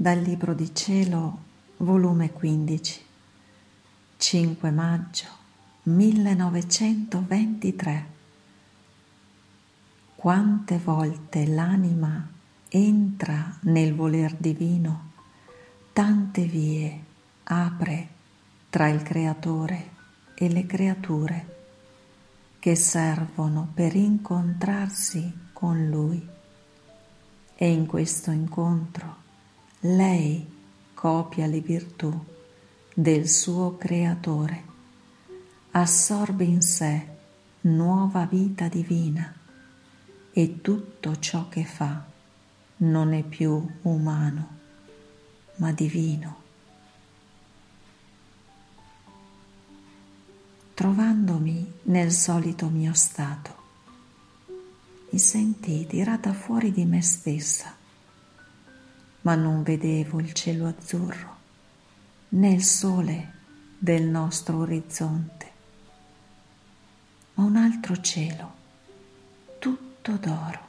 Dal Libro di Cielo, volume 15, 5 maggio 1923. Quante volte l'anima entra nel voler divino, tante vie apre tra il Creatore e le creature che servono per incontrarsi con Lui. E in questo incontro lei copia le virtù del suo creatore, assorbe in sé nuova vita divina e tutto ciò che fa non è più umano, ma divino. Trovandomi nel solito mio stato, mi sentii tirata fuori di me stessa ma non vedevo il cielo azzurro né il sole del nostro orizzonte, ma un altro cielo tutto d'oro,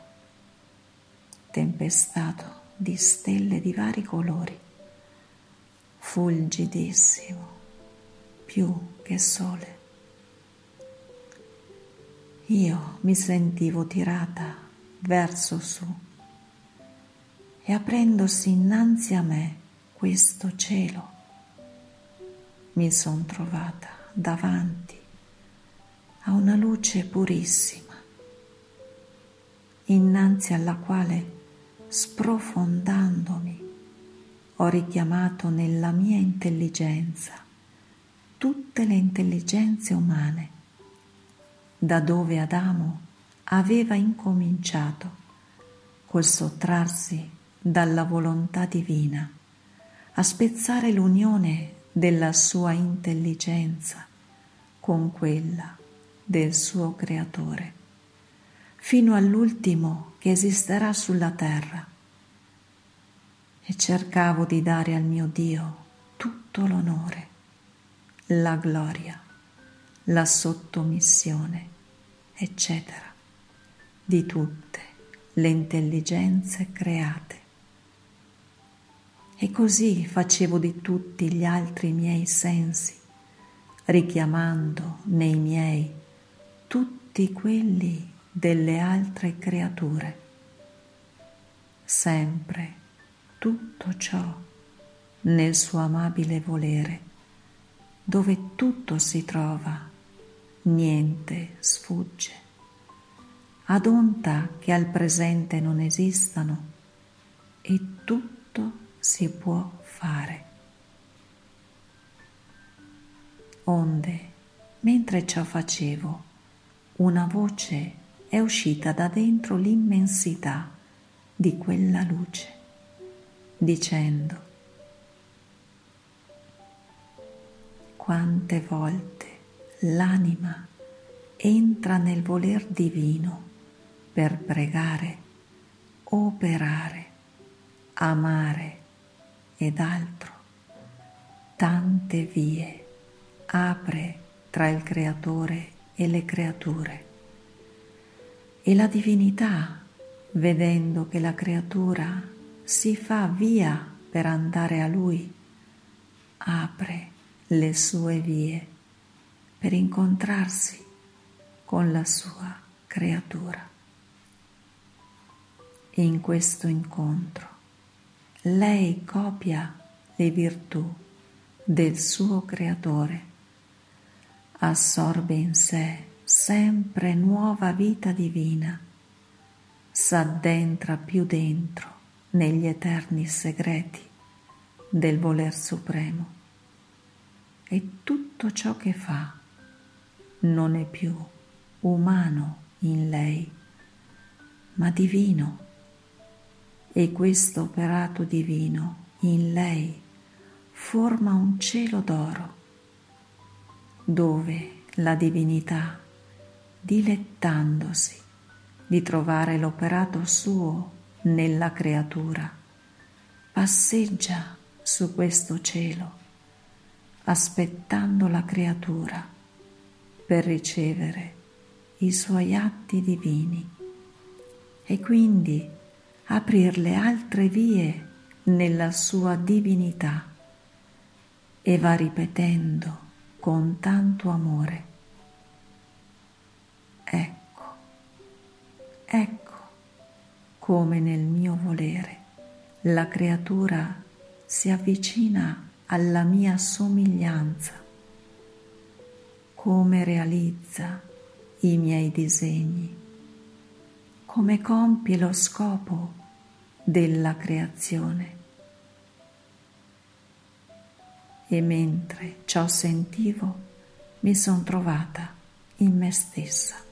tempestato di stelle di vari colori, fulgidissimo, più che sole. Io mi sentivo tirata verso su e aprendosi innanzi a me questo cielo, mi son trovata davanti a una luce purissima, innanzi alla quale, sprofondandomi, ho richiamato nella mia intelligenza tutte le intelligenze umane, da dove Adamo aveva incominciato col sottrarsi dalla volontà divina, a spezzare l'unione della sua intelligenza con quella del suo creatore, fino all'ultimo che esisterà sulla terra. E cercavo di dare al mio Dio tutto l'onore, la gloria, la sottomissione, eccetera, di tutte le intelligenze create e così facevo di tutti gli altri miei sensi, richiamando nei miei tutti quelli delle altre creature. Sempre tutto ciò nel suo amabile volere, dove tutto si trova, niente sfugge. Ad onta che al presente non esistano, e tutto si può fare. Onde, mentre ciò facevo, una voce è uscita da dentro l'immensità di quella luce, dicendo, quante volte l'anima entra nel voler divino per pregare, operare, amare, ed altro, tante vie apre tra il creatore e le creature. E la divinità, vedendo che la creatura si fa via per andare a lui, apre le sue vie per incontrarsi con la sua creatura. In questo incontro lei copia le virtù del suo creatore, assorbe in sé sempre nuova vita divina, s'addentra più dentro negli eterni segreti del voler supremo. E tutto ciò che fa non è più umano in lei, ma divino e questo operato divino in lei forma un cielo d'oro dove la divinità, dilettandosi di trovare l'operato suo nella creatura, passeggia su questo cielo, aspettando la creatura per ricevere i suoi atti divini. E quindi aprir le altre vie nella sua divinità e va ripetendo con tanto amore. Ecco, ecco come nel mio volere la creatura si avvicina alla mia somiglianza, come realizza i miei disegni, come compie lo scopo della creazione. E mentre ciò sentivo, mi sono trovata in me stessa.